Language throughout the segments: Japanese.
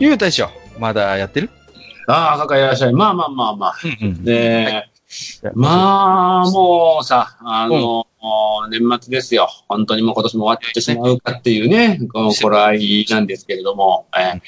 ゆう大将、まだやってる？ああ、かかいらっしゃい。まあまあまあまあ。うんうん。で、まあ、もうさ、あの、年末ですよ。本当にもう今年も終わってしまうかっていうね、この頃合いなんですけれども、えー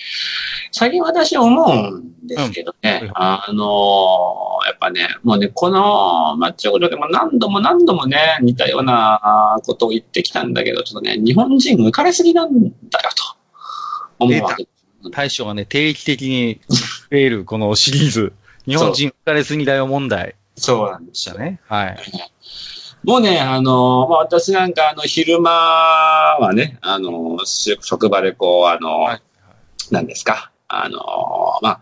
最近私思うんですけどね、うんあのやっぱね、もうね、このマッチ横丁でも何度も何度もね、似たようなことを言ってきたんだけど、ちょっとね、日本人浮かれすぎなんだよと思うわけ。大将がね、定期的に増える このシリーズ、日本人浮かれすぎだよ問題。そう。なんでですしたね。はい。もうね、あの、まあ、私なんか、あの、昼間はね、あの、し職場でこう、あの、はい。ですか、あの、まあ、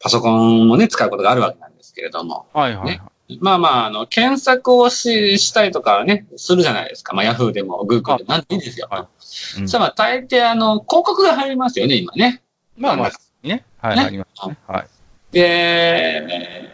パソコンもね、使うことがあるわけなんですけれども、はいはいね。まあまあ、あの、検索をししたりとかね、するじゃないですか。まあ、ヤフーでも、グーグルでも、なんでもいいですよ。はい。うん。さあ、大抵、あの、広告が入りますよね、今ね。まあまあ、ね。はい、ねありますね。はい。で、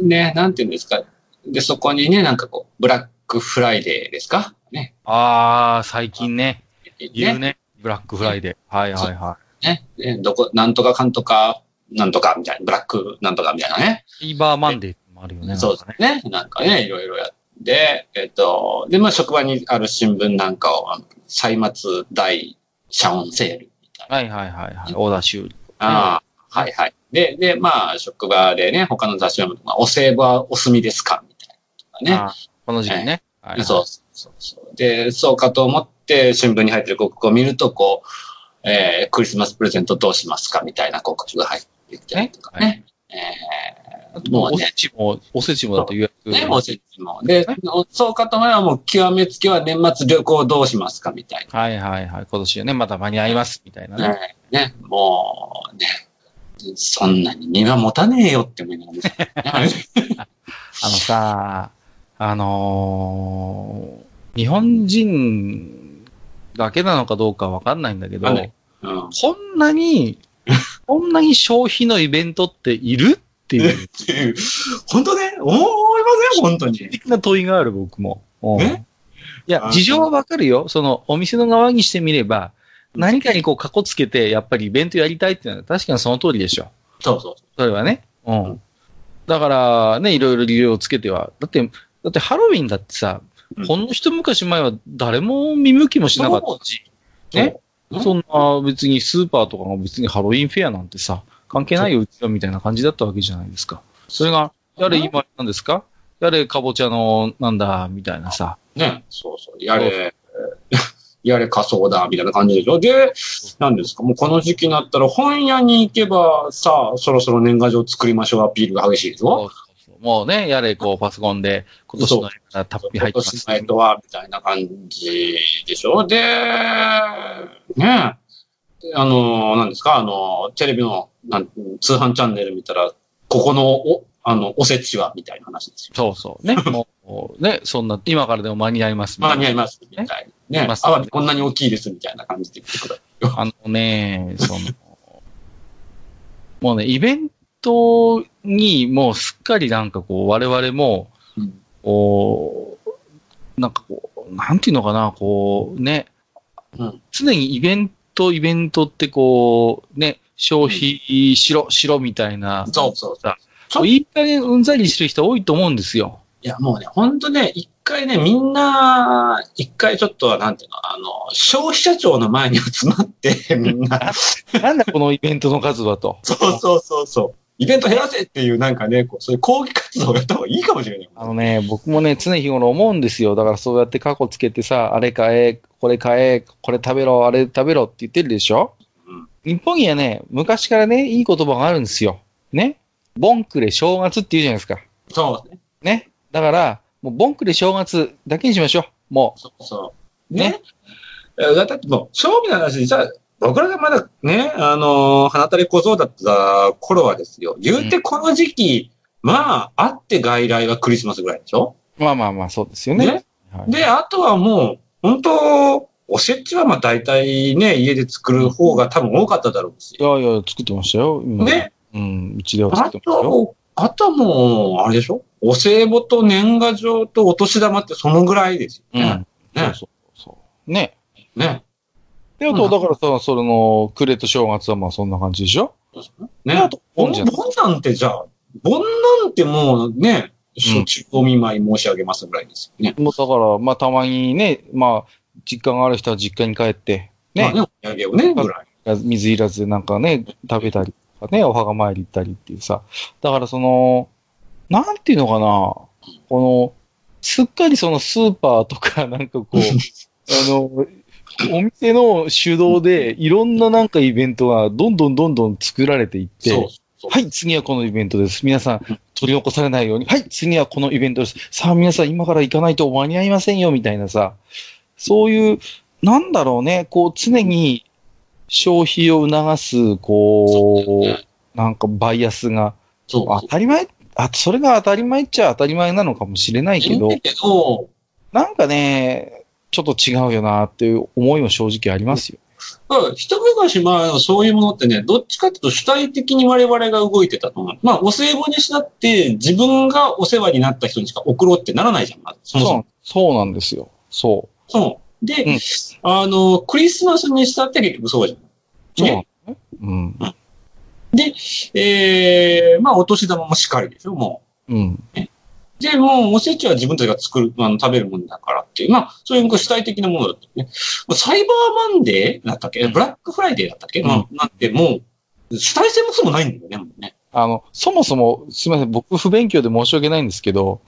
ね、なんていうんですか。で、そこにね、なんかこう、ブラックフライデーですか？ね。あー、最近ね、ね言うね。ブラックフライデー。はいはいはね、ねどこ、なんとかかんとか、なんとかみたいな、ブラックなんとかみたいなね。い。サイバーマンデーもあるよね。そうですね。なんかね、いろいろやって、えっと、で、まあ、職場にある新聞なんかを、あの歳末大社音セール。はいはいはいはい。オーダー修理。ああ、はいはい。で、で、まあ、職場でね、他の雑誌を読むと、まあ、お歳暮はお墨ですか？みたいなね。あーこの時期ね。はいはいそうそうそう。で、そうかと思って、新聞に入ってる広告を見ると、こう、えークリスマスプレゼントどうしますか？みたいな広告が入ってきたりとかね。えーもうねおせ、ちも、おせちもだと予約。ね、おせちも。で、そうかと思えばもう極めつきは年末旅行どうしますかみたいはいはいはい。今年はね、まだ間に合います、みたいなな。ね。ね、ねもうね、そんなに身は持たねえよって思いながらね。あのさ、あのー日本人だけなのかどうかわかんないんだけど、うんこんなに、こんなに消費のイベントっているっていう、っていう本当ね、思いません？本当に。的な問いがある、僕も。いや、あ事情はわかるよ。その、お店の側にしてみれば、何かにこう、かこつけて、やっぱりイベントやりたいっていうのは確かにその通りでしょ。そうそう。それはね。ううんん。だから、ね、いろいろ理由をつけては。だって、だってハロウィンだってさ、うんほんの一昔前は誰も見向きもしなかったし、ね。そんな別にスーパーとかが別にハロウィンフェアなんてさ、関係ないよ、うちはみたいな感じだったわけじゃないですか。それが、やれ今なんですか？やれかぼちゃの、なんだ、みたいなさ。ね、そうそう。やれ、やれ仮想だ、みたいな感じでしょ？で、なんですか、もうこの時期になったら本屋に行けば、さあ、そろそろ年賀状作りましょうアピールが激しいでもうね、やれこうパソコンで今年のやつがたっぷり入ってます今年。のエイトは、みたいな感じでしょ？で、ねであの、なんですか、あの、テレビのなん通販チャンネル見たら、ここの、お、あの、おせちは、みたいな話ですよ。そうそう。ね。もう、ね、そんな、今からでも間に合いますみたいな間に合います、みたいな。ね、ますあわびこんなに大きいです、みたいな感じで言ってくる。あのね、その、もうね、イベントにもうすっかりなんかこう、我々も、うんこう、なんかこう、なんていうのかな、こう、ね、うん常にイベント、イベントってこう、ね、消費しろ、しろみたいな、そうそうそう。そういい加減うんざりしてる人多いと思うんですよ。いや、もうね、ほんとね、一回ね、みんな、一回ちょっと、なんていうの、あの、消費者庁の前に集まって、みんな、なんだこのイベントの数はと。そうそうそうそう。イベント減らせっていう、なんかね、こうそういう抗議活動をやった方がいいかもしれない。あのね、僕もね、常日頃思うんですよ。だからそうやって過去つけてさ、あれ買え、これ買え、これ食べろ、あれ食べろって言ってるでしょ？うん日本にはね、昔からね、いい言葉があるんですよ。ね。ボンクレ正月って言うじゃないですか。そうですね。ね。だから、もう、ボンクで正月だけにしましょう。もそうそう。ね。えだってもう、正味の話、じゃあ、僕らがまだね、あのー、花垂れ小僧だった頃はですよ。言うてこの時期、まあ、あって外来はクリスマスぐらいでしょ？う。まあまあまあ、そうですよね。ねはい、で、あとはもう、本当、おせちはまあ大体ね、家で作る方が多分多かっただろうし。いやいや、作ってましたよ。今ね。うん、うちでは作あってましたよ。と、あとはもう、あれでしょ？お歳暮と年賀状とお年玉ってそのぐらいですよね。うん。そうね。そうそう。ね。ね。で、あと、だからさ、それの、暮れと正月はまあそんな感じでしょ？ね。あと、盆なんてじゃあ、盆なんてもうね、初中お見舞い申し上げますぐらいですよね。もうだから、まあたまにね、まあ、実家がある人は実家に帰って、ね、まあね、お土産をね、ぐらい。水いらずでなんかね、食べたりとかね、お墓参り行ったりっていうさ。だからその、なんていうのかな、この、すっかりそのスーパーとか なんかこう、あの、お店の主導でいろんななんかイベントがどんどんどんどん作られていって、そうそう。はい、次はこのイベントです。皆さん、取り残されないように。はい、次はこのイベントです。さあ、皆さん、今から行かないと間に合いませんよ、みたいなさ。そういう、なんだろうね、こう、常に消費を促す、こう、なんかバイアスが、そう。当たり前、あ、それが当たり前っちゃ当たり前なのかもしれないけど、けど、なんかね、ちょっと違うよなっていう思いも正直ありますよ。うん一昔前のそういうものってね、どっちかっていうと主体的に我々が動いてたと思う。まあ、お歳暮にしたって、自分がお世話になった人にしか送ろうってならないじゃん、そもそもそう、そうなんですよ。そそう。で、うんあの、クリスマスにしたって結局そうじゃん。ね。うん。で、えー、まあ、お年玉もしっかりでしょ、もうん。う。で、もう、おせちは自分たちが作る、あの、食べるものだからっていう、まあ、そういう主体的なものだったね。サイバーマンデーだったっけ？ブラックフライデーだったっけ、うんまあ、なんてもう、主体性もそもないんだよね、もうね。あの、そもそも、すみません、僕不勉強で申し訳ないんですけど、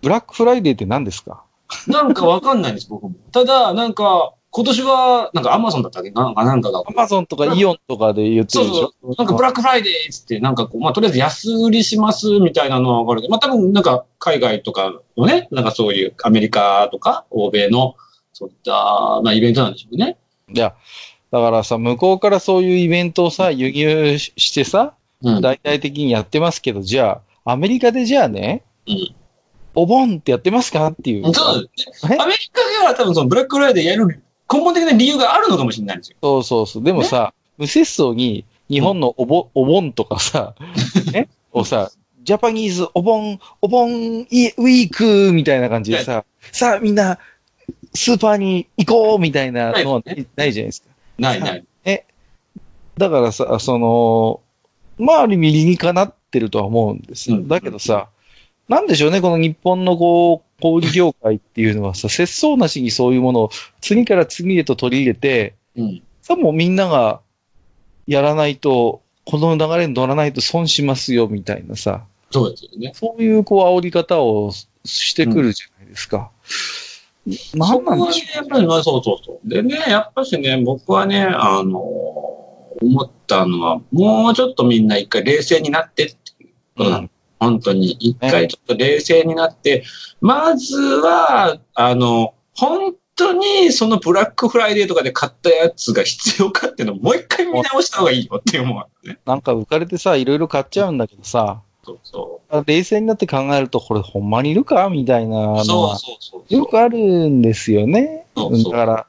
ブラックフライデーって何ですか？なんかわかんないんです、僕も。ただ、なんか、今年は、なんかアマゾンだったっけ？なんか、なんかが。アマゾンとかイオンとかで言ってそうるでしょ？そう。なんかブラックフライデーっつって、なんかこう、まあ、とりあえず安売りしますみたいなのはわかるけど、まあ、多分なんか海外とかのね、なんかそういうアメリカとか欧米の、そういった、まあ、イベントなんでしょうね。いや、だからさ、向こうからそういうイベントをさ、輸入してさ、うん。大々的にやってますけど、じゃあ、アメリカでじゃあね、うんお盆ってやってますかっていう。そうえ？アメリカでは多分そのブラックフライデーやる根本的な理由があるのかもしれないんですよ。そうそうそう。でもさ、無節操に日本のおぼ、お盆とかさ、ね、をさ、ジャパニーズお盆、お盆イウィークみたいな感じでさ、さあみんな、スーパーに行こうみたいなのはないないじゃないですか。ないない。だからさ、その、まあある意味理にかなってるとは思うんですよ。うんだけどさ、なんでしょうね、この日本のこう、小売業界っていうのはさ、節操なしにそういうものを次から次へと取り入れて、うん。さもうみんながやらないと、この流れに乗らないと損しますよみたいなさ、そうですよね。そういうこう煽り方をしてくるじゃないですか。なんなんでしょそこはね、やっぱり、まあ、そうそうそう。でね、やっぱしね、僕はね、あの思ったのは、もうちょっとみんな一回冷静になってっていうことなん本当に。一回ちょっと冷静になって、まずは、あの、本当にそのブラックフライデーとかで買ったやつが必要かっていうのをもう一回見直した方がいいよって思うね。う。なんか浮かれてさ、いろいろ買っちゃうんだけどさ、そうそ冷静になって考えると、これほんまにいるかみたいなう。のは。よくあるんですよね。そうそうだから、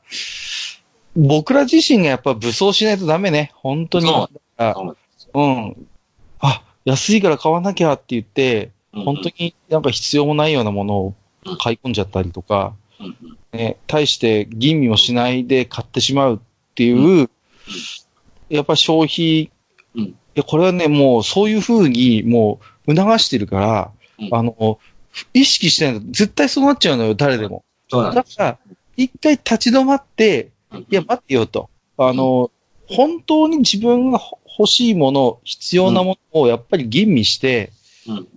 僕ら自身がやっぱ武装しないとダメね。本当に。そううん。あ、安いから買わなきゃって言って、うん本当になんか必要もないようなものを買い込んじゃったりとか、ね、対して吟味もしないで買ってしまうっていう、やっぱ消費、うん。いや、これはね、もうそういうふうにもう促してるから、うん。あの、意識してないと絶対そうなっちゃうのよ、誰でも。だから、一回立ち止まって、うんいや、待ってよと。あの、本当に自分が欲しいもの、必要なものをやっぱり吟味して、うん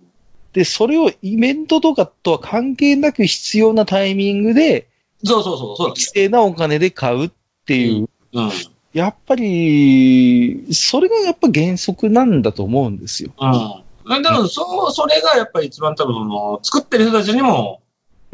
で、それをイベントとかとは関係なく必要なタイミングで、そうそうそう、そうなんです規制なお金で買うっていう、よ。うん。やっぱり、それがやっぱ原則なんだと思うんですよ。うん。だから、そう、それがやっぱり一番多分、作ってる人たちにも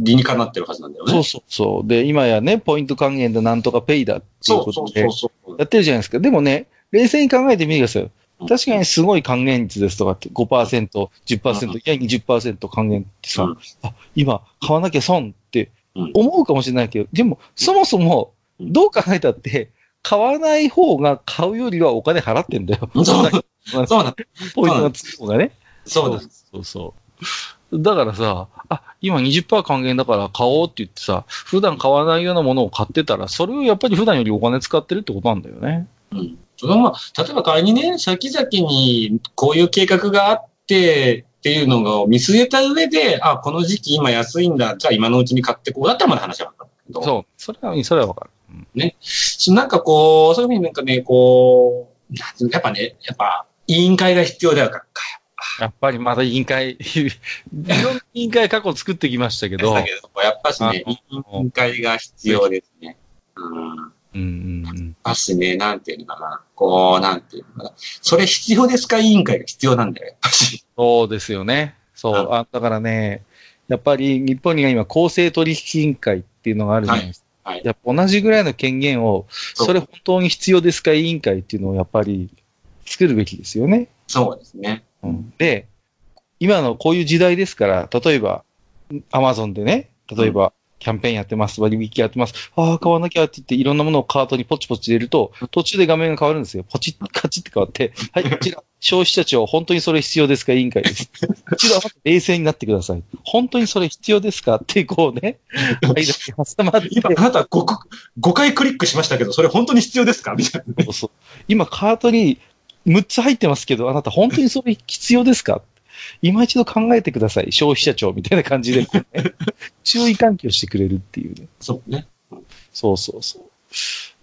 理にかなってるはずなんだよね。そうそうそう。で、今やね、ポイント還元だ、なんとかペイだっていうことで。やってるじゃないですか。でもね、冷静に考えてみてください。確かにすごい還元率ですとかって5%、10%、うんいや20%還元ってさ、うんあ、今買わなきゃ損ってうん思うかもしれないけど、でもそもそもうんどう考えたって、買わない方が買うよりはお金払ってんだよ。そう そんなそうなんポイントがつく方がね。そうなんです。そうそう。だからさ、あ、今20%還元だから買おうって言ってさ、普段買わないようなものを買ってたら、それをやっぱり普段よりお金使ってるってことなんだよね。うん。それはまあ、例えば仮にね、先々にこういう計画があって、っていうのを見据えた上で、あ、この時期今安いんだ、じゃあ今のうちに買ってこうだったらまだ話は分かるけど。そう。それは、それはわかる。うんなんかこう、そういうふうになんかね、こう、やっぱね、やっぱ、委員会が必要だよ、か。やっぱりまだ委員会、いろんな委員会過去作ってきましたけど、だけど、やっぱしね、あ委員会が必要ですね。うん。やっうんうんぱしね、なんていうのかな。こう、なんていうのかな。それ必要ですか委員会が必要なんだよ、やっぱし。そうですよね。そう。うんあだからね、やっぱり日本には今公正取引委員会っていうのがあるじゃないですか。はい。やっぱ同じぐらいの権限を、それ本当に必要ですか委員会っていうのをやっぱり作るべきですよね。そうですね。うんで、今のこういう時代ですから、例えば、アマゾンでね、例えば、キャンペーンやってます、割引やってます、ああ、買わなきゃって言って、いろんなものをカートにポチポチ入れると、途中で画面が変わるんですよ。ポチッ、カチッって変わって、はい、こちら、消費者庁、本当にそれ必要ですか？委員会です。一度冷静になってください。本当にそれ必要ですか？って、こうね、挟まって、今、あなた 5, 5回クリックしましたけど、それ本当に必要ですか？みたいな。そうそう今、カートに6つ入ってますけど、あなた本当にそれ必要ですか？今一度考えてください。消費者庁みたいな感じで、ね、注意喚起をしてくれるっていうね。そうね。そうそうそう。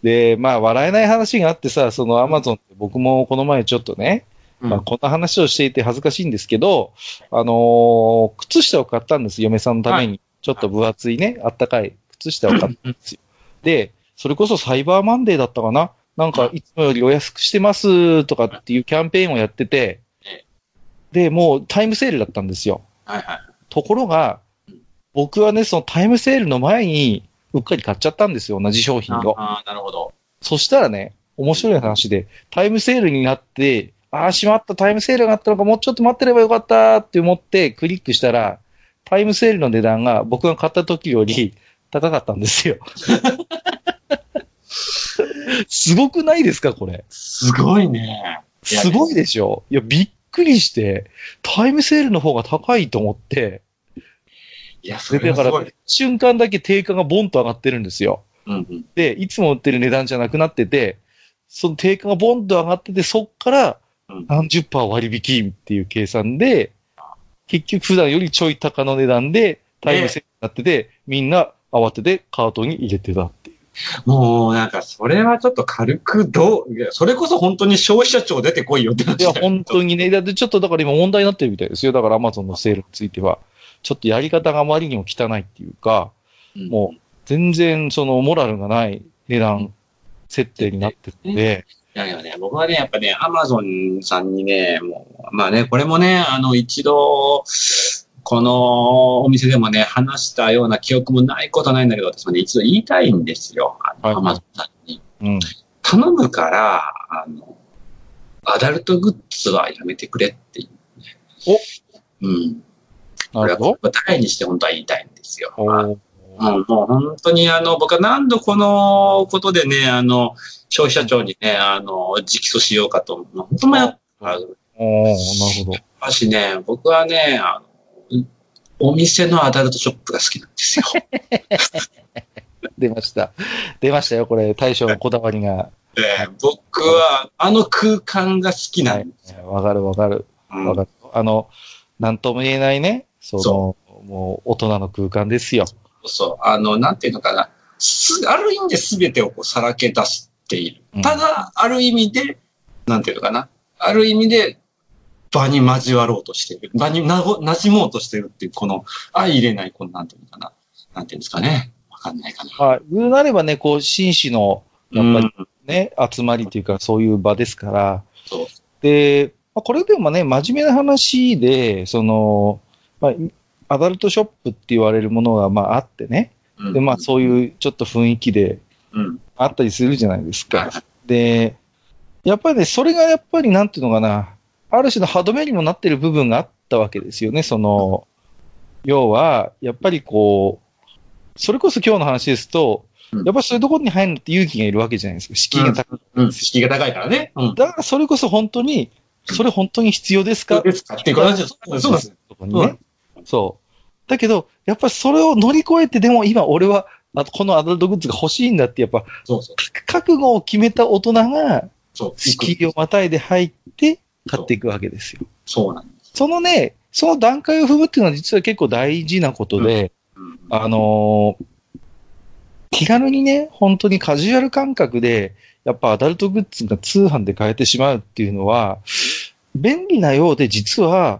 で、まあ、笑えない話があってさ、そのアマゾンって僕もこの前ちょっとね、まあ、こんな話をしていて恥ずかしいんですけど、あのー靴下を買ったんです、嫁さんのために。ちょっと分厚いね、あったかい靴下を買ったんですよ。で、それこそサイバーマンデーだったかな？なんか、いつもよりお安くしてますとかっていうキャンペーンをやっててえ、で、もうタイムセールだったんですよ。はいはい。ところが、僕はね、そのタイムセールの前に、うっかり買っちゃったんですよ、同じ商品を。ああ、なるほど。そしたらね、面白い話で、タイムセールになって、ああ、しまった、タイムセールがあったのか、もうちょっと待ってればよかったって思ってクリックしたら、タイムセールの値段が僕が買った時より高かったんですよ。すごくないですか、これ。すごいね。すごいでしょいや、びっくりして、タイムセールの方が高いと思って、いや、そで、だから瞬間だけ定価がボンと上がってるんですよ。うんうん。で、いつも売ってる値段じゃなくなってて、その定価がボンと上がってて、そっからうん何十パー割引っていう計算で、結局普段よりちょい高の値段でタイムセールになってて、みんな慌ててカートに入れてた。もう、なんか、それはちょっと軽くどう、それこそ本当に消費者庁出てこいよって話いや、本当にね、だってちょっとだから今問題になってるみたいですよ。だから Amazon のセールについては。ちょっとやり方があまりにも汚いっていうか、うん。もう全然そのモラルがない値段設定になってるんで、いやいやね、僕はね、やっぱね、アマゾンさんにね、もう、まあね、これもね、あの、一度、このお店でもね、話したような記憶もないことはないんだけど、私もね、一度言いたいんですよ。はいアマゾンさんに。うん。頼むから、あの、アダルトグッズはやめてくれっていう。おうん。こなるほれは答えにして本当は言いたいんですよ。もうもう本当にあの、僕は何度このことでね、あの、消費者庁にね、あの、直訴しようかと、本当迷った。おーなるほど。しかしね、僕はね、あの、お店のアダルトショップが好きなんですよ。出ました。出ましたよ、これ、大将のこだわりが。で僕は、あの空間が好きなはいんですよ。。わかるわかる。うんわかる。あの、なんとも言えないね、その、そもう大人の空間ですよ。そう。あの、なんていうのかな。すある意味で全てをこうさらけ出している。うんただ、ある意味で、なんていうのかな。ある意味で、場に交わろうとしている。場になご馴染もうとしているっていう、この、相入れない、この、なんていうのかな。なんていうんですかね。わかんないかな。まあ、言うなればね、こう、紳士の、やっぱりうんね、集まりというか、そういう場ですから。そう。で、まあ、これでもね、真面目な話で、その、まあ、アダルトショップって言われるものが、まああってね。うんで、まあそういうちょっと雰囲気でうん。あったりするじゃないですはいか。で、やっぱりね、それがやっぱりなんていうのかな、ある種の歯止めにもなってる部分があったわけですよね。その、要は、やっぱりこう、それこそ今日の話ですと、うんやっぱりそういうところに入るのって勇気がいるわけじゃないですか。敷居が高い。うん。敷居が高いからね。うん。だからそれこそ本当に、それ本当に必要ですか？ですかっていう感じです。そうです。そう。だけど、やっぱりそれを乗り越えて、でも今俺は、あこのアダルトグッズが欲しいんだって、やっぱ、そうそう。覚悟を決めた大人が。敷居をまたいで入って、買っていくわけですよ。そうなんです。そのね、その段階を踏むっていうのは実は結構大事なことで、うんあのー気軽にね、本当にカジュアル感覚で、やっぱアダルトグッズが通販で買えてしまうっていうのは、便利なようで実は、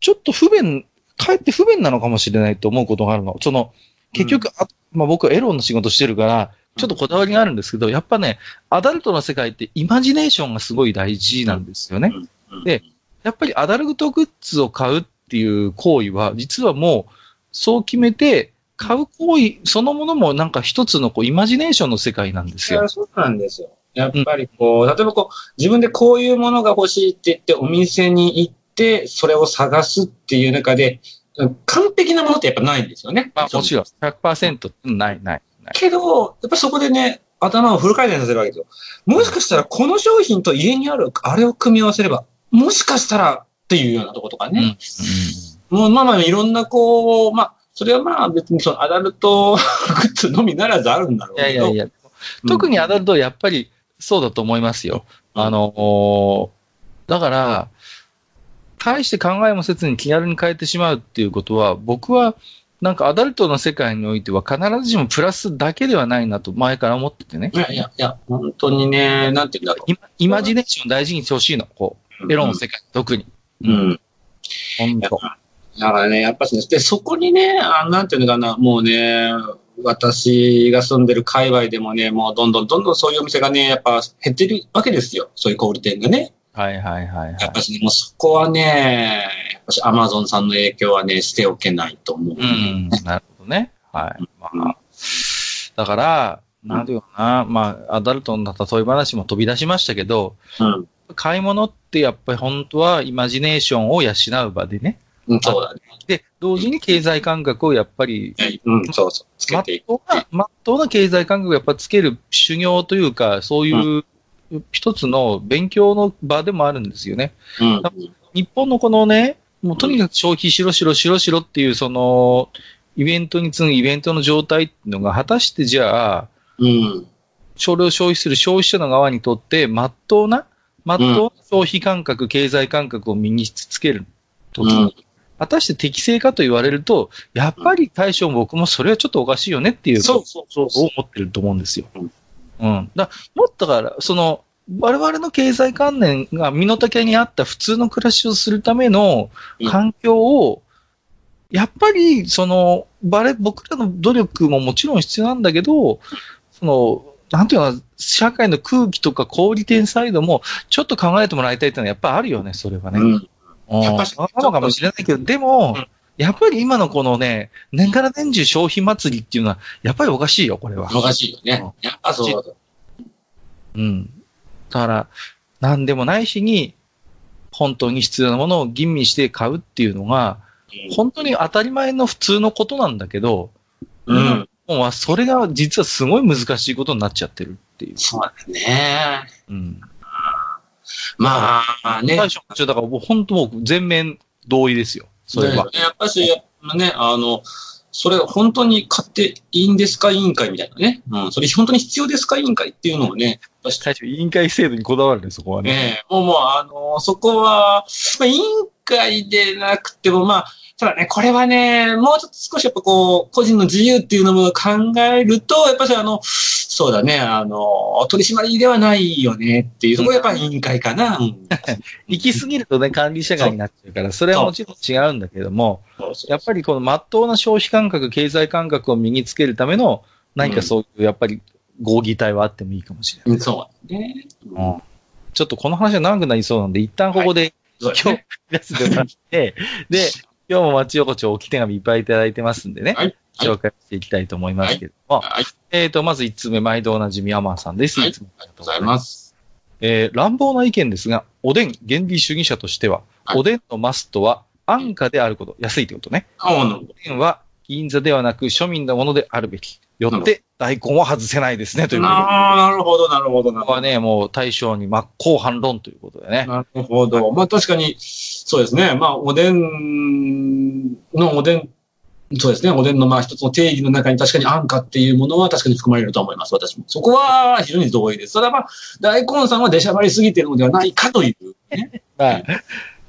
ちょっと不便、かえって不便なのかもしれないと思うことがあるの。その、結局、あまあ、僕はエロの仕事してるから、ちょっとこだわりがあるんですけど、やっぱね、アダルトの世界ってイマジネーションがすごい大事なんですよね。うんで、やっぱりアダルトグッズを買うっていう行為は、実はもう、そう決めて、買う行為そのものもなんか一つのこうイマジネーションの世界なんですよ。そうなんですよ。やっぱりこう、例えばこう、自分でこういうものが欲しいって言って、お店に行って、それを探すっていう中で、完璧なものってやっぱないんですよね。まあもちろん、100%ない、ない、ない。けど、やっぱそこでね、頭をフル回転させるわけですよ。もしかしたらこの商品と家にあるあれを組み合わせれば、もしかしたらっていうようなところとかうんね。もうまあまあいろんなこう、まあ、それはまあ別にそのアダルトグッズのみならずあるんだろうけど。いやいやいや、特にアダルトはやっぱりそうだと思いますよ。うんあのーだから、大して考えもせずに気軽に変えてしまうっていうことは、僕はなんかアダルトの世界においては必ずしもプラスだけではないなと前から思っててね。いやいやいや、本当にね、なんて言うんだろう。イマジネーション大事にしてほしいの。こう、エロの世界、特に。うん。本当。だからね、やっぱしね、で、そこにね、あなんていうのかな、もうね、私が住んでる界隈でもね、もうどんどんどんどんそういうお店がね、やっぱ減ってるわけですよ。そういう小売店がね。はいはいはいはい。やっぱしね、もうそこはね、やっぱしアマゾンさんの影響はね、しておけないと思う。うん、なるほどね。はい。まあ、だから、なんていうかな、まあ、アダルトの例え話も飛び出しましたけど、うん。買い物ってやっぱり本当はイマジネーションを養う場でね。うん、そうだね。で、同時に経済感覚をやっぱり、うん、そうそう。つまけいく。ってとうな、まっとうな経済感覚をやっぱつける修行というか、そういう一つの勉強の場でもあるんですよね。うん。日本のこのね、もうとにかく消費しろしろしろしろっていう、その、イベントに次ぐイベントの状態っていうのが、果たしてじゃあ、うん。それを消費する消費者の側にとって、まっとうな、まっとうな消費感覚、経済感覚を身につけるときに、うん果たして適正かと言われると、やっぱり大将も僕もそれはちょっとおかしいよねっていうそうそうそうを思ってると思うんですよ。うんうん。だもっとだから、その、我々の経済観念が身の丈に合った普通の暮らしをするための環境を、やっぱり、その、バレ、僕らの努力ももちろん必要なんだけど、その、なんていうの社会の空気とか小売店サイドも、ちょっと考えてもらいたいっていうのはやっぱあるよね、それはね。うん。うんやっぱしわかるのかもしれないけど、でも、うんやっぱり今のこのね、年から年中消費祭りっていうのは、やっぱりおかしいよ、これは。おかしいよね。やっぱそうだ。うん。だから、なんでもない日に、本当に必要なものを吟味して買うっていうのが、本当に当たり前の普通のことなんだけど、うん。もうそれが実はすごい難しいことになっちゃってるっていう。そうだね。うん。まあね。最初、だから本当もう全面同意ですよ。それは。ねやっぱし、ね、あの、それ本当に買っていいんですか委員会みたいなね。うん。それ本当に必要ですか委員会っていうのをね、委員会制度にこだわるね、そこはね。ねもうもう、あの、そこは、まあ、委員会でなくても、まあ、ただね、これはね、もうちょっと少しやっぱこう、個人の自由っていうのも考えると、やっぱりあの、そうだね、あの、取り締まりではないよねっていうところやっぱり委員会かな。うん。行き過ぎるとね、管理社会になっちゃうから、それはもちろん違うんだけども、やっぱりこの真っ当な消費感覚、経済感覚を身につけるための、何かそういう、やっぱり合議体はあってもいいかもしれない。うんそうだね。うんちょっとこの話は長くなりそうなんで、一旦ここで、今日出すでもらって、で、今日も町横丁置き手紙いっぱいいただいてますんでね。はい。はい。紹介していきたいと思いますけれども。はい。えっ、と、まず1つ目、毎度おなじみアマンさんです。はいいつもありがとうございます。えー乱暴な意見ですが、おでん原理主義者としては、はいおでんのマストは安価であること、安いってことね。おでんは銀座ではなく庶民のものであるべき。よって、大根は外せないですね、ということで。ああ、なるほど、なるほど、なるほど。ここはね、もう対象に真っ向反論ということでね。なるほど。まあ確かに、そうですね。まあおでんのおでん、そうですね。おでんのまあ一つの定義の中に確かに安価っていうものは確かに含まれると思います。私も。そこは非常に同意です。ただまあ、大根さんは出しゃばりすぎてるのではないかという、ね。まあ、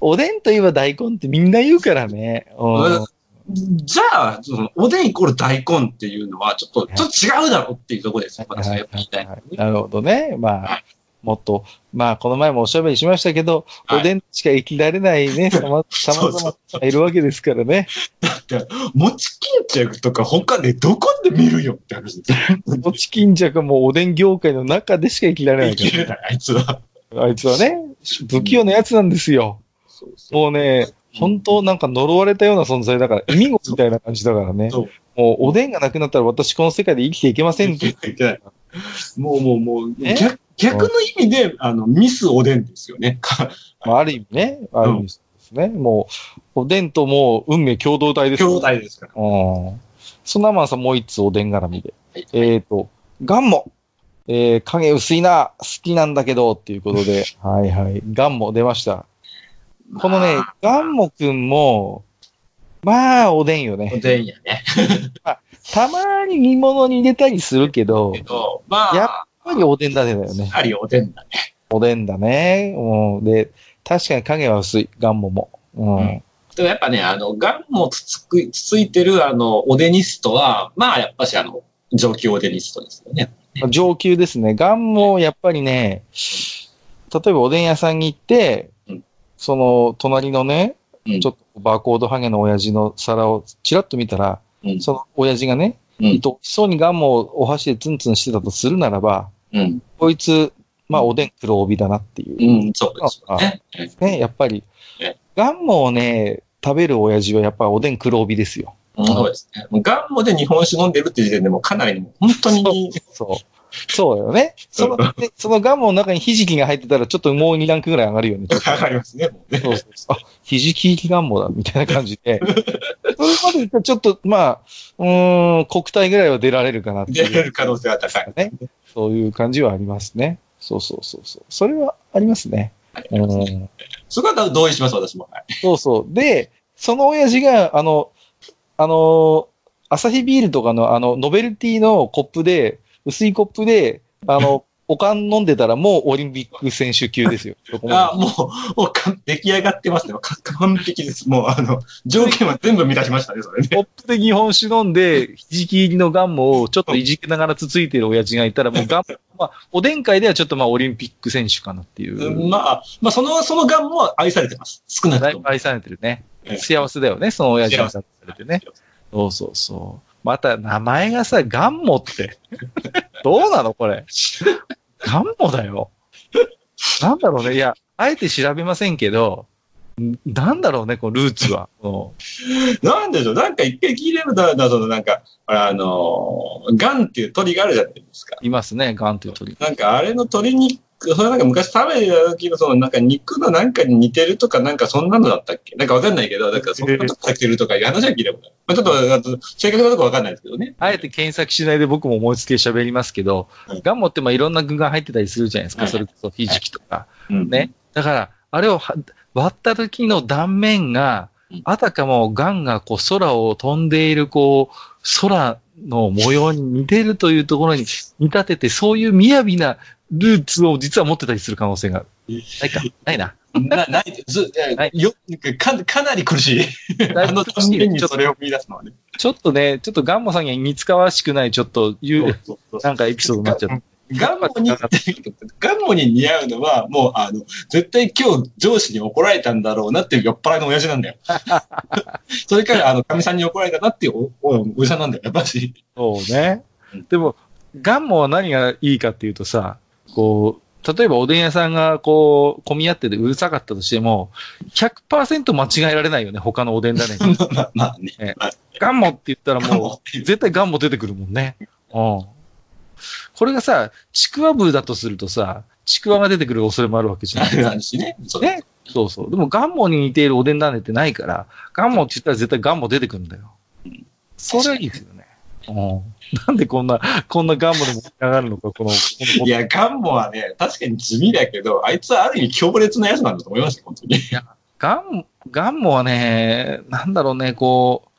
おでんといえば大根ってみんな言うからね。うんじゃあ、そのおでんイコール大根っていうのはちょっと、ちょっと違うだろうっていうところですよ。私はやっぱり言いたいのはね。なるほどね。まはあ、もっと、まあ、この前もおしゃべりしましたけど、はいおでんしか生きられないね、さまざまがいるわけですからね。餅巾着とか他でどこで見るよって話ですよ。もち巾着もおでん業界の中でしか生きられないか生きれない、あいつは。ら。あいつはね、不器用なやつなんですよ。そうそうもうね、本当なんか呪われたような存在だから、意味子みたいな感じだからね。そうもうおでんがなくなったら私この世界で生きていけませんって。いけない。もうもうもう、え？逆逆の意味で、あの、ミスおでんですよね。あ、ある意味ね、ある意味ですね。もう、おでんともう運命共同体です兄弟ですから。うん。そんなマンさんもう一つおでん絡みで。はいえっ、と、ガンモ。えー、影薄いな、好きなんだけど、っていうことで、はいはい。ガンモ出ました。このねまあ、ガンモくんも、まあ、おでんよおね。でんやね。たまに煮物に入れたりするけど、やっけど、まあ、ややぱりおでんだねだよね。はりおでんだね。おでんだね。うん。で、確かに影は薄い、ガンモも。うん。うんでもやっぱね、あの、ガンもつつく、つついてる、あの、おでニストは、まあ、やっぱし、あの、上級おでニストですよね。上級ですね。ガンもやっぱりね、例えばおでん屋さんに行って、うんその隣のね、うんちょっとバーコードハゲの親父の皿をちらっと見たら、うんその親父がね、うんと、そうにガンもお箸でツンツンしてたとするならば、うん。こいつ、まあおでん黒帯だなっていう。うん、そうですよね。ね、やっぱりえ。ガンモをね、食べる親父はやっぱおでん黒帯ですよ。うんそうですね。ガンモで日本酒飲んでるって時点でもうかなり本当に、そう。そうだよね。その、でそのガンモの中にひじきが入ってたらちょっともう2ランクぐらい上がるよね。かかりますね。もうねそうそうそう。あ、ひじきガンモだ、みたいな感じで。それまでちょっと、まあ、うーん、国体ぐらいは出られるかなって出いう、れる可能性は高い。ね。そういう感じはありますね。そうそうそうそう。それはありますね。ありますねうん。そこは同意します、私も。はいそうそう。で、その親父が、あの、あの、アサヒビールとかの、あの、ノベルティのコップで、薄いコップで、あの、おかん飲んでたらもうオリンピック選手級ですよ。あ、もう、もうか出来上がってますね。か完璧です。もう、あの、条件は全部満たしましたね、それね。コップで日本酒飲んで、ひじき入りのガンモをちょっといじけながらつついてる親父がいたら、もうガンモ、まあ、おでん会ではちょっとまあオリンピック選手かなっていう。まあ、まあ、その、そのガンも愛されてます。少なくとも。愛されてるねええ。幸せだよね、その親父がされてね。そうそうそう。また名前がさ、ガンモって。どうなのこれ。ガンモだよ。なんだろうね。いや、あえて調べませんけど、んなんだろうね、このルーツは。うんなんでしょうなんか一回聞いてると、なそのなんか、あの、ガンっていう鳥があるじゃないですか。いますね、ガンという鳥。なんかあれの鶏肉、それなんか昔食べてた時のそのなんか肉のなんかに似てるとかなんかそんなのだったっけ？なんかわかんないけど、なんかそんなとこ入ってるとかいう話は聞いたことある。まあ、ちょっと、正確なとこわかんないですけどね。あえて検索しないで僕も思いつきで喋りますけどはい、ガンモってまあいろんな具が入ってたりするじゃないですか。はいそれこそひじきとか。うんね。だから、あれをは割った時の断面がうん、あたかもガンがこう空を飛んでいるこう、空の模様に似てるというところに見立てて、そういう雅なルーツを実は持ってたりする可能性がある。ないか。ないな。な、ない、ず、はいよ、かかかなり苦しい。あの年にそれを見出すのはね。ちょっとね、ちょっとガンモさんには似つかわしくない、ちょっと言う、なんかエピソードになっちゃった。ガンモに、ガンモに似合うのは、もう、あの、絶対今日上司に怒られたんだろうなっていう酔っ払いの親父なんだよ。それから、あの、神さんに怒られたなっていうおおおじさんなんだよ、やっぱし。そうねうん。でも、ガンモは何がいいかっていうとさ、こう、例えばおでん屋さんがこう、混み合っててうるさかったとしても、100%間違えられないよね、他のおでんだね。ま あまあね。ガンモって言ったらもう、絶対ガンモ出てくるもんね。うん。これがさ、ちくわ部だとするとさ、ちくわが出てくる恐れもあるわけじゃん。あるしね。そうね。そうそう。でもガンモに似ているおでん種ってないから、ガンモって言ったら絶対ガンモ出てくるんだよ。それはいいですよね。うん。なんでこんな、こんなガンモでも盛り上がるのか、この、このいや、ガンモはね、確かに地味だけど、あいつはある意味強烈なやつなんだと思いますよ、本当に。ガン、ガンモはね、なんだろうね、こう、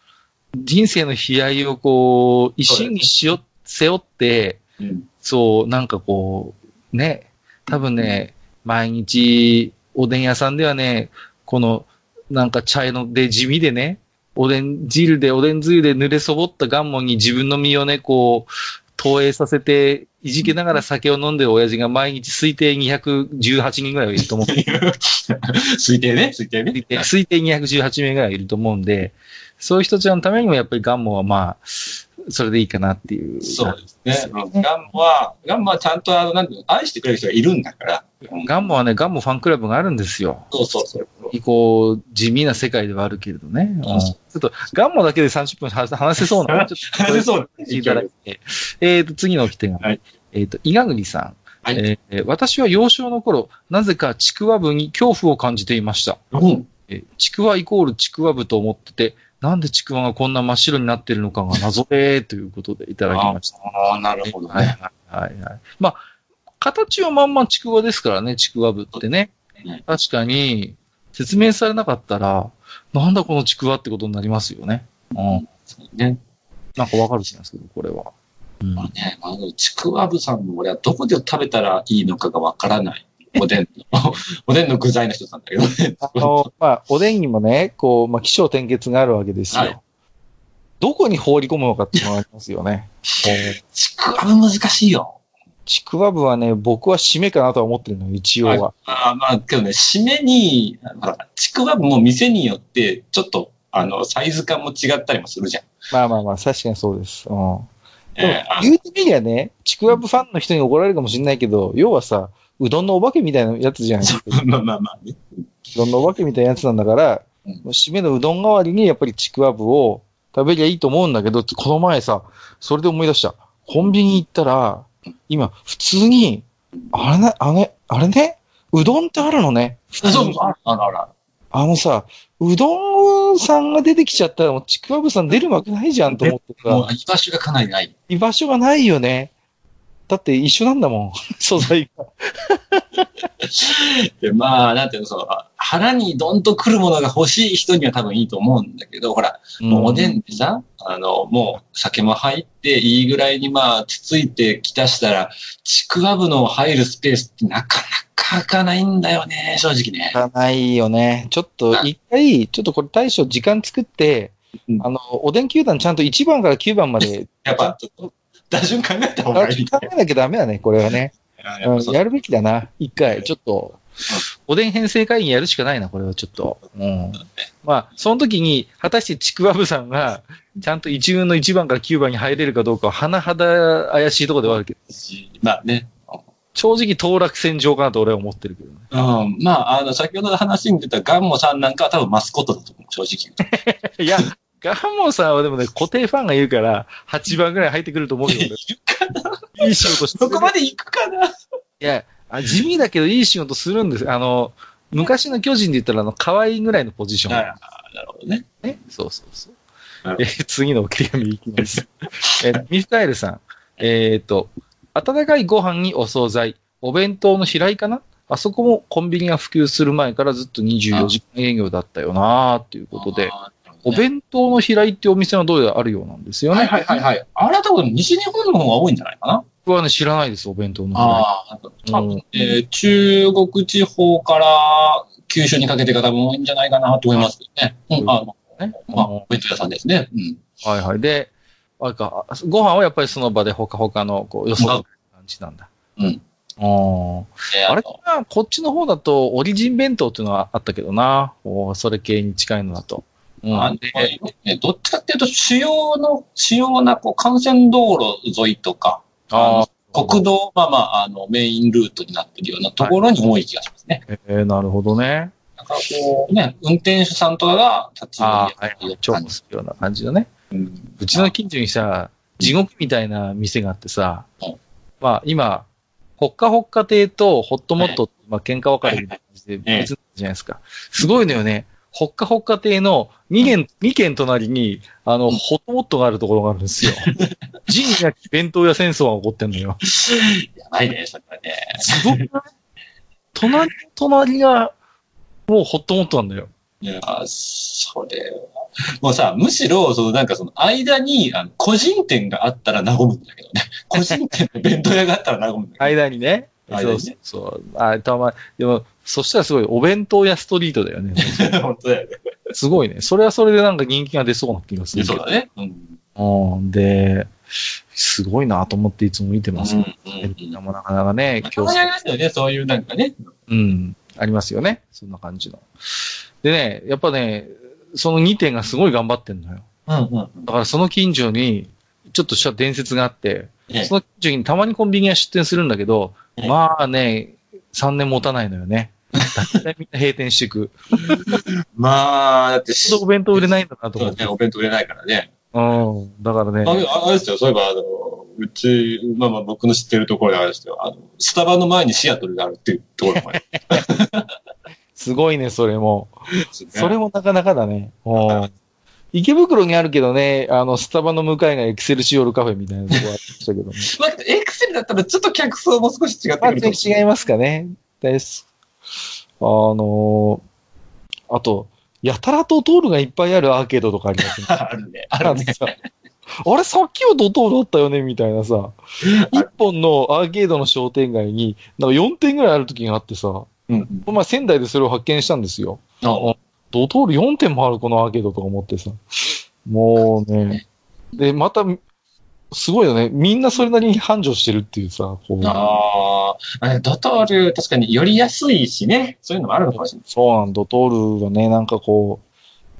人生の悲哀をこう、一心にしよ、背負って、うん。そう、なんかこう、ね、多分ね、毎日、おでん屋さんではね、この、なんか茶色で地味でね、おでん汁で、おでんつゆで濡れそぼったガンモンに自分の身をね、こう、投影させて、いじけながら酒を飲んでる親父が毎日推定218人ぐらいはいると思う。推定ね、推定ね。推定推定218名ぐらいいると思うんで、そういう人たちのためにもやっぱりガンモンはまあ、それでいいかなっていう。そうですね。うんガンモは、ガンモはちゃんとあの、なんていうの、愛してくれる人がいるんだから。うんガンモンはね、ガンモンファンクラブがあるんですよ。そうそうそう。こう、地味な世界ではあるけれどね。うんちょっと、ガンモだけで30分話話せそうな のちょっと話せそう聞いただいて。えっ、と、次の起き手が、はいえっ、と、伊賀栗さん。はいえー私は幼少の頃、なぜかちくわ部に恐怖を感じていました。うん。えーちくわイコールちくわ部と思ってて、なんでちくわがこんな真っ白になってるのかが謎で、ということでいただきました。ああ、なるほどはいね。はいはいはい。まあ、形はまんまちくわですからね、ちくわ部ってねね。確かに、説明されなかったら、なんだこのちくわってことになりますよね。うん。そうね。なんかわかるじゃないですか、これは。うんまあね、あの、ちくわぶさんも俺はどこで食べたらいいのかがわからない。おでんの、おでんの具材の一つなんだけどね。あの、まあ、おでんにもね、こう、まあ、気象転結があるわけですよ。はいどこに放り込むのかっていうのがありますよね。ちくわぶ難しいよ。ちくわ部はね、僕は締めかなとは思ってるのよ、一応は。ああまあ、けどね、締めに、ちくわぶも店によって、ちょっと、あの、サイズ感も違ったりもするじゃん。まあまあまあ、確かにそうです。うん。でも言うてみりゃね、ちくわぶファンの人に怒られるかもしれないけど、要はさ、うどんのお化けみたいなやつじゃない？ですか。まあまあまあね。うどんのお化けみたいなやつなんだから、うん締めのうどん代わりにやっぱりちくわぶを食べりゃいいと思うんだけど、この前さ、それで思い出した。コンビニ行ったら、今、普通に、あれね、あれ、あれね、うどんってあるのね。普通にそう、ああらあら。あのさ、うどんさんが出てきちゃったら、もうちくわぶさん出るわけないじゃんと思ってさ、もう居場所がかなりない。居場所がないよね。だって一緒なんだもん、素材が。で、まあ、なんていうの、その、腹にどんと来るものが欲しい人には多分いいと思うんだけど、ほら、もうおでんでさ、あの、もう酒も入っていいぐらいにまあ、つついてきたしたら、ちくわぶの入るスペースってなかなか開かないんだよね、正直ね。いかないよね。ちょっと、一回、ちょっとこれ大将時間作って、うんあの、おでん球団ちゃんと1番から9番まで、やっぱ、ちょっと、打順考えた方がいいね。えなきゃダメだね、これはね。やううんやるべきだな。一回、ちょっと、おでん編成会議やるしかないな、これはちょっと。うん。まあ、その時に、果たしてちくわぶさんが、ちゃんと一軍の1番から9番に入れるかどうかは、甚だ怪しいところではあるけど、まあね。正直当落戦場かなと俺は思ってるけどね。うん、まあ、あの、先ほどの話に出たガンモさんなんかは多分マスコットだと思う、正直言うと。いや、ガンモンさんはでもね、固定ファンがいるから、8番ぐらい入ってくると思うよ。俺いい仕事してる。そこまで行くかないやあ、地味だけどいい仕事するんです。あの、昔の巨人で言ったら、あの、可愛いぐらいのポジション。あなるほどね。ね。そうそうそうな。るえー次の送り紙いきます。えーミフカエルさん。えっ、と、温かいご飯にお惣菜、お弁当の平井かな？あそこもコンビニが普及する前からずっと24時間営業だったよなーっていうことで、あーお弁当の平井ってお店はどうやらあるようなんですよね。はいはいはいはい。あれは多分西日本の方が多いんじゃないかな僕はね、知らないです、お弁当の平井。ああ、多分うん、えー中国地方から九州にかけてが多分多いんじゃないかなと思いますけどね。うん、あの、ね。まあ、お弁当屋さんですね。うん。はいはい。で、あれか、ご飯はやっぱりその場でほかほかの、こう、よその感じなんだ。うん。ああれかとなこっちの方だと、オリジン弁当っていうのはあったけどな。おーそれ系に近いのだと。うん。で、ねどっちかっていうと、主要の、主要なこう幹線道路沿いとか、ああ、国道、まあまあ、あの、メインルートになってるようなところに多い気がしますね。えー、なるほどね。だからこう、ね、運転手さんとかが立ち寄りああ、やするような感じのね。うんうちの近所にさ、地獄みたいな店があってさうん、まあ今、ほっかほっか亭とホットモット、まあ喧嘩別れみたいな感じで別じゃないですか。すごいのよね。ほっかほっか亭の2軒、二軒隣に、あの、うんホットモットがあるところがあるんですよ。人や弁当屋戦争が起こってんのよ。やばいね、それはね。すごくない？隣、隣が、もうホットモットなんだよ。いや、それは。もうさ、むしろ、そのなんかその間に、あの、個人店があったら和むんだけどね。個人店の弁当屋があったら和むんだけ 間にね。間にねそうそうそう。あ、たま、でも、そしたらすごいお弁当屋ストリートだよね。ど。本当だよね。すごいね。それはそれでなんか人気が出そうな気がする。そうだね。うん。うん。で、すごいなと思っていつも見てます。うんエルピナもなかなかね、たまにありますよね、そういうなんかね。うん。ありますよね。そんな感じの。でね、やっぱね、その2点がすごい頑張ってんのよ。うんうん。だからその近所に、ちょっとした伝説があって、ええその近所にたまにコンビニが出店するんだけど、ええまあね、3年持たないのよね。大体みんな閉店していく。まあ、だって、お弁当売れないんだなと思って。ね、お弁当売れないからね。うん。だからね。あああれですよ、そういえば、あの、うち、まあまあ僕の知ってるところであれですよ、あの、スタバの前にシアトルがあるっていうところもある。すごいね、それも。それも。もなかなかだね。うん池袋にあるけどね、あの、スタバの向かいがエクセルシオールカフェみたいなとこありましたけどね。まあ、エクセルだったらちょっと客層も少し違ってまあ、くるかもしれ違いますかね。です。あのーあと、やたらとドトールがいっぱいあるアーケードとかありますね。あるね。あるね。あれ、さっきはドトールだったよねみたいなさ。一本のアーケードの商店街に、なんか4点ぐらいある時があってさ、こうん。の前仙台でそれを発見したんですよ。あドトール4点もあるこのアーケードとか思ってさ。もうね。で、また、すごいよね。みんなそれなりに繁盛してるっていうさ、こうああ、ドトール、確かに寄りやすいしね。そういうのもあるのかもしれない。そうなん、ドトールがね、なんかこ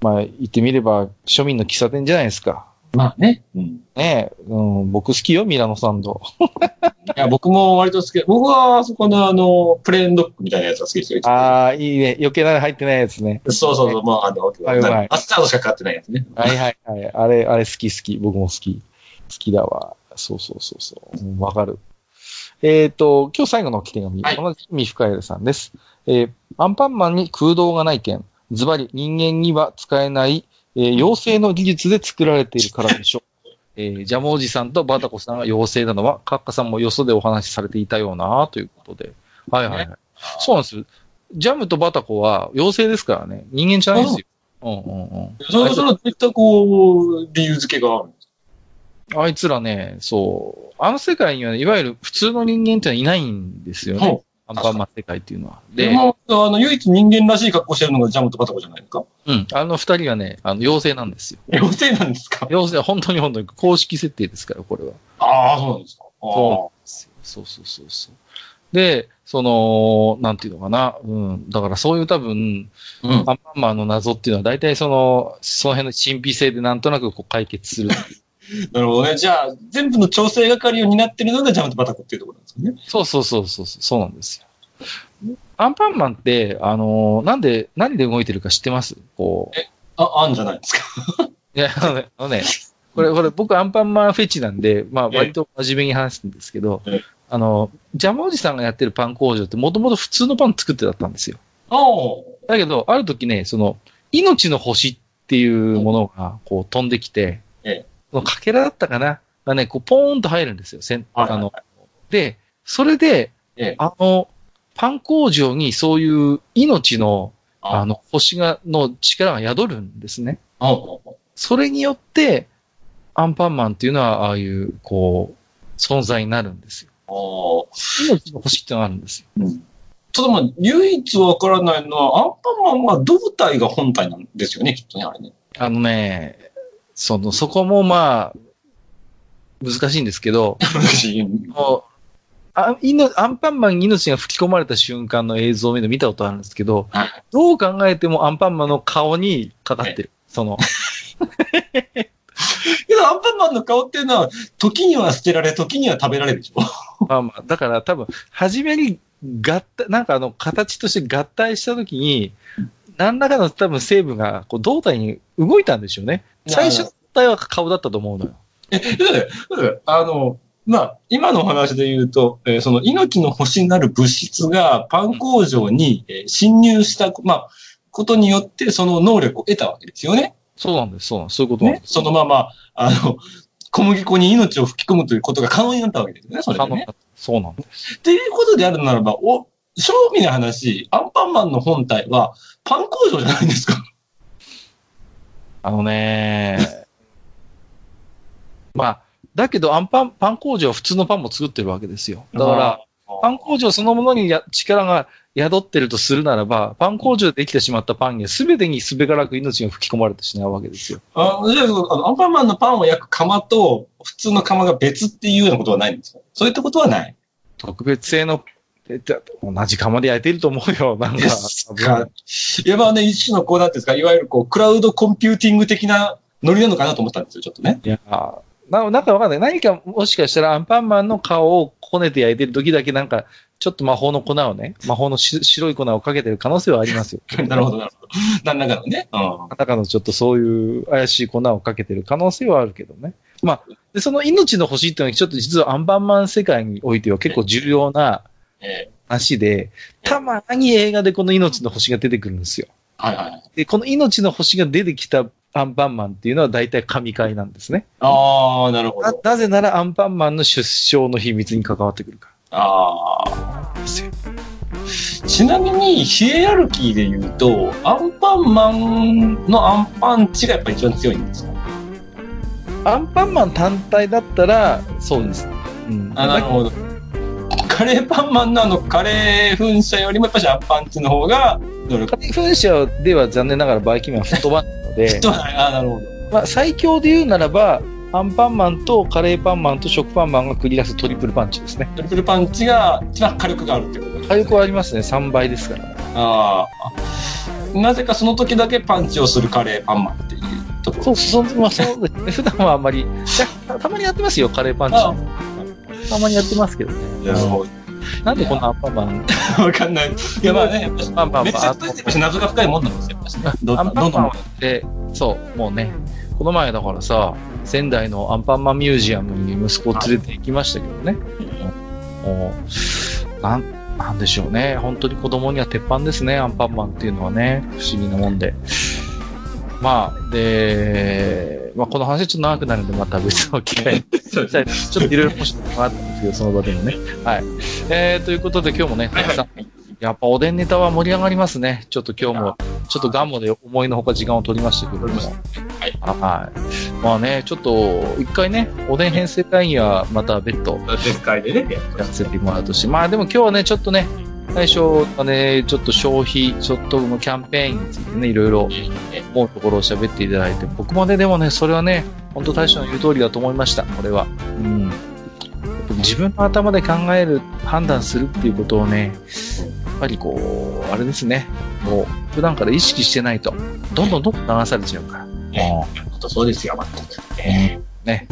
う、まあ言ってみれば庶民の喫茶店じゃないですか。まあね。うん。ねえ、うん、僕好きよ、ミラノサンド。いや、僕も割と好き。僕はあそこのあの、プレーンドッグみたいなやつが好きですよ。ああ、いいね。余計なの入ってないやつね。そうそうそう。まあ、あの、はいマスタードしかかかってないやつね。はいはいはい。あれ、あれ好き好き。僕も好き。好きだわ。そうそうそうそう。うんわかる。えっ、と、今日最後の手紙。はい同じミフカエルさんです。えーアンパンマンに空洞がない件。ズバリ人間には使えない、えー妖精の技術で作られているからでしょう。えージャムおじさんとバタコさんが妖精なのは、カッカさんもよそでお話しされていたような、ということで。はいはいはい。そうなんですよ。ジャムとバタコは妖精ですからね。人間じゃないですよ。うんうんうん。それ、それはどういったこう、理由付けがあるんですあいつらね、そう。あの世界には、ね、いわゆる普通の人間ってのはいないんですよかね。アンパンマン世界っていうのは。で、でも、あの、唯一人間らしい格好してるのがジャムとバタコじゃないですか？うん。あの二人はね、あの、妖精なんですよ。妖精なんですか？妖精は本当に本当に公式設定ですから、これは。ああ、そうなんですか。そうそうそうそうそう。で、その、なんていうのかな？うん。だからそういう多分、う。うん。アンパンマンの謎っていうのは大体その、その辺の神秘性でなんとなくこう解決する。なるほどね。じゃあ、全部の調整係を担ってるのがジャムとバタコっていうところなんですよね。そうそうそうそう、そうなんですよ。アンパンマンって、あのーなんで、何で動いてるか知ってます？こう。あ、あんじゃないですか。いや、あのね、あのねこれ、これ僕アンパンマンフェチなんで、まあええ割と真面目に話すんですけどええ、あの、ジャムおじさんがやってるパン工場ってもともと普通のパン作ってだったんですよ。だけど、ある時ね、その、命の星っていうものがこう飛んできて、のかけらだったかな？がね、こうポーンと入るんですよ。せんはいあの、で、それで、ええあの、パン工場にそういう命の、ああの、星が、の力が宿るんですね。それによって、アンパンマンっていうのは、ああいう、こう、存在になるんですよ。命の星ってのがあるんですよ。ただまあ、唯一わからないのは、アンパンマンは胴体が本体なんですよね、きっとね、あれね。あのね、その、そこもまあ、難しいんですけど、私、もうあいのアンパンマンに命が吹き込まれた瞬間の映像を見る見たことあるんですけど、はいどう考えてもアンパンマンの顔にかかってる。その、けどアンパンマンの顔っていうのは、時には捨てられ、時には食べられるでしょまあまあ、だから多分、初めに合体、なんかあの、形として合体したときに、何らかの多分成分がこう胴体に動いたんでしょうね。最初の体は顔だったと思うのよ。え、だって、あの、まあ、今のお話で言うと、えーその命の星になる物質がパン工場に、えー侵入した、まあ、ことによってその能力を得たわけですよね。そうなんです、そうなんです。そういうことなんねで。す。そのまま、あの、小麦粉に命を吹き込むということが可能になったわけですよね、それでね。そうなんです。っていうことであるならば、お、正味な話、アンパンマンの本体はパン工場じゃないんですか？あのね、まあ、だけど、アンパン、パン工場は普通のパンも作ってるわけですよ。だから、パン工場そのものにや力が宿ってるとするならば、パン工場でできてしまったパンには全てにすべからく命が吹き込まれてしまうわけですよ。あじゃああの、アンパンマンのパンを焼く釜と、普通の釜が別っていうようなことはないんですか？そういったことはない。特別製の、えだ同じ釜で焼いてると思うよ。なんか。いや、まあね、一種のこう、なんていうんですか、いわゆるこう、クラウドコンピューティング的なノリなのかなと思ったんですよ、ちょっとね。いやーななんかわかんない。何かもしかしたらアンパンマンの顔をこねて焼いてる時だけなんか、ちょっと魔法の粉をね、魔法のし白い粉をかけてる可能性はありますよ。なるほど、なるほど。何らかのね。うん。中のちょっとそういう怪しい粉をかけてる可能性はあるけどね。まあ、でその命の星っていうのはちょっと実はアンパンマン世界においては結構重要なえ話で、たまに映画でこの命の星が出てくるんですよ。ーはいはい。で、この命の星が出てきたアンパンマンっていうのは大体神回なんですね。ああ、なるほなど。なぜならアンパンマンの出生の秘密に関わってくるかああ。らですよ。ちなみに、ヒエラルキーで言うと、アンパンマンのアンパンチがやっぱ一番強いんですか？アンパンマン単体だったら、そうです。うん。あ、なるほど。カレーパンマンのあのカレー噴射よりもやっぱしアンパンチの方が、どれか。噴射では残念ながらバイキンマンは吹っ飛ばないので、あなるほど。まあ、最強で言うならば、アンパンマンとカレーパンマンと食パンマンが繰り出すトリプルパンチですね。トリプルパンチが一番火力があるってことです火力はありますね。3倍ですから。ああ。なぜかその時だけパンチをするカレーパンマンっていうところ。そう、そまあ、そうですね。普段はあんまり、たまにやってますよ、カレーパンチ。あたまにやってますけどね。なるほなんでこのアンパンマン、ど。わかんない。いや、まあね、やっぱしまあまあまあめっちゃ謎が深いもんなんですよ、アンパンマンって、そう、もうね、この前だからさ、仙台のアンパンマンミュージアムに息子を連れて行きましたけどね。もう、なん、なんでしょうね。本当に子供には鉄板ですね、アンパンマンっていうのはね。不思議なもんで。まあ、で、まあこの話ちょっと長くなるんで、また別の機会に そうちょっといろいろ面白いのがあったんですけど、その場でもね。はい。えー、ということで今日もね、たくさん、やっぱおでんネタは盛り上がりますね。ちょっと今日も、ちょっとガンモで思いのほか時間を取りましたけども。はいはい。まあね、ちょっと、一回ね、おでん編成会議はまた別途別会でね、ややらせてもらうとして、まあでも今日はね、ちょっとね、最初はね、ちょっと消費、ちょっとのキャンペーンについてね、いろいろ思うところを喋っていただいて、僕もね、でもね、それはね、本当大将の言う通りだと思いました、これは。うん。やっぱ自分の頭で考える、判断するっていうことをね、やっぱりこう、あれですね、もう、普段から意識してないと、どんどんどんどん流されちゃうから。ええ本当そうですよ、全く。えね。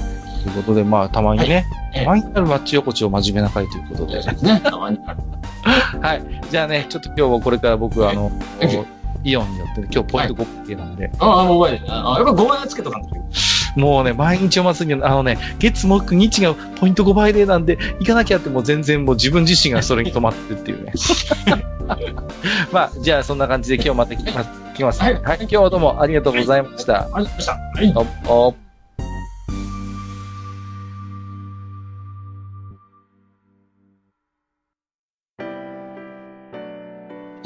ということで、まあ、たまにね、ええたまにあるマッチ横丁真面目な回ということで。えね、たまにある はい。じゃあね、ちょっと今日はこれから僕は、あの、は いイオンによってね、今日ポイント5系なんで、ああ、もう前で。ああ、やっぱ5万円つけとかんともうね、毎日お祭りに、あのね、月木日がポイント5倍でなんで、行かなきゃってもう全然もう自分自身がそれに止まってるっていうね。まあ、じゃあそんな感じで今日また来ます。来ます、はいはい。今日はどうもありがとうございました。ありがとうございました。はい。どうも。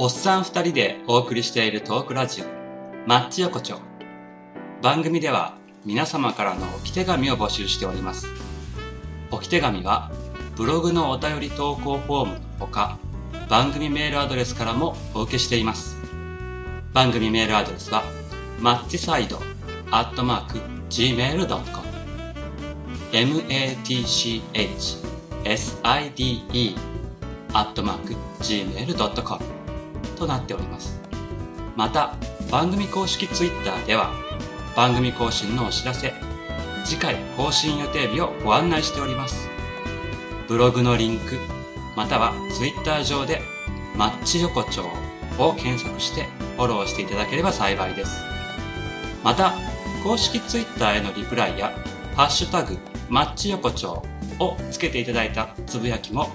おっさん二人でお送りしているトークラジオ、マッチ横丁。番組では皆様からの置き手紙を募集しております。置き手紙はブログのお便り投稿フォームのほか、番組メールアドレスからもお受けしています。番組メールアドレスは、マッチサイドアットマーク gmail.com matchside アットマーク gmail.com となっております。また、番組公式ツイッターでは、番組更新のお知らせ、次回更新予定日をご案内しております。ブログのリンク、またはツイッター上でマッチ横丁を検索してフォローしていただければ幸いです。また、公式ツイッターへのリプライや、ハッシュタグ、マッチ横丁をつけていただいたつぶやきも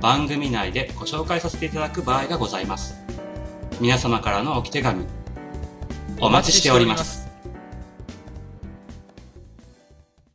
番組内でご紹介させていただく場合がございます。皆様からの置き手紙、お待ちしております。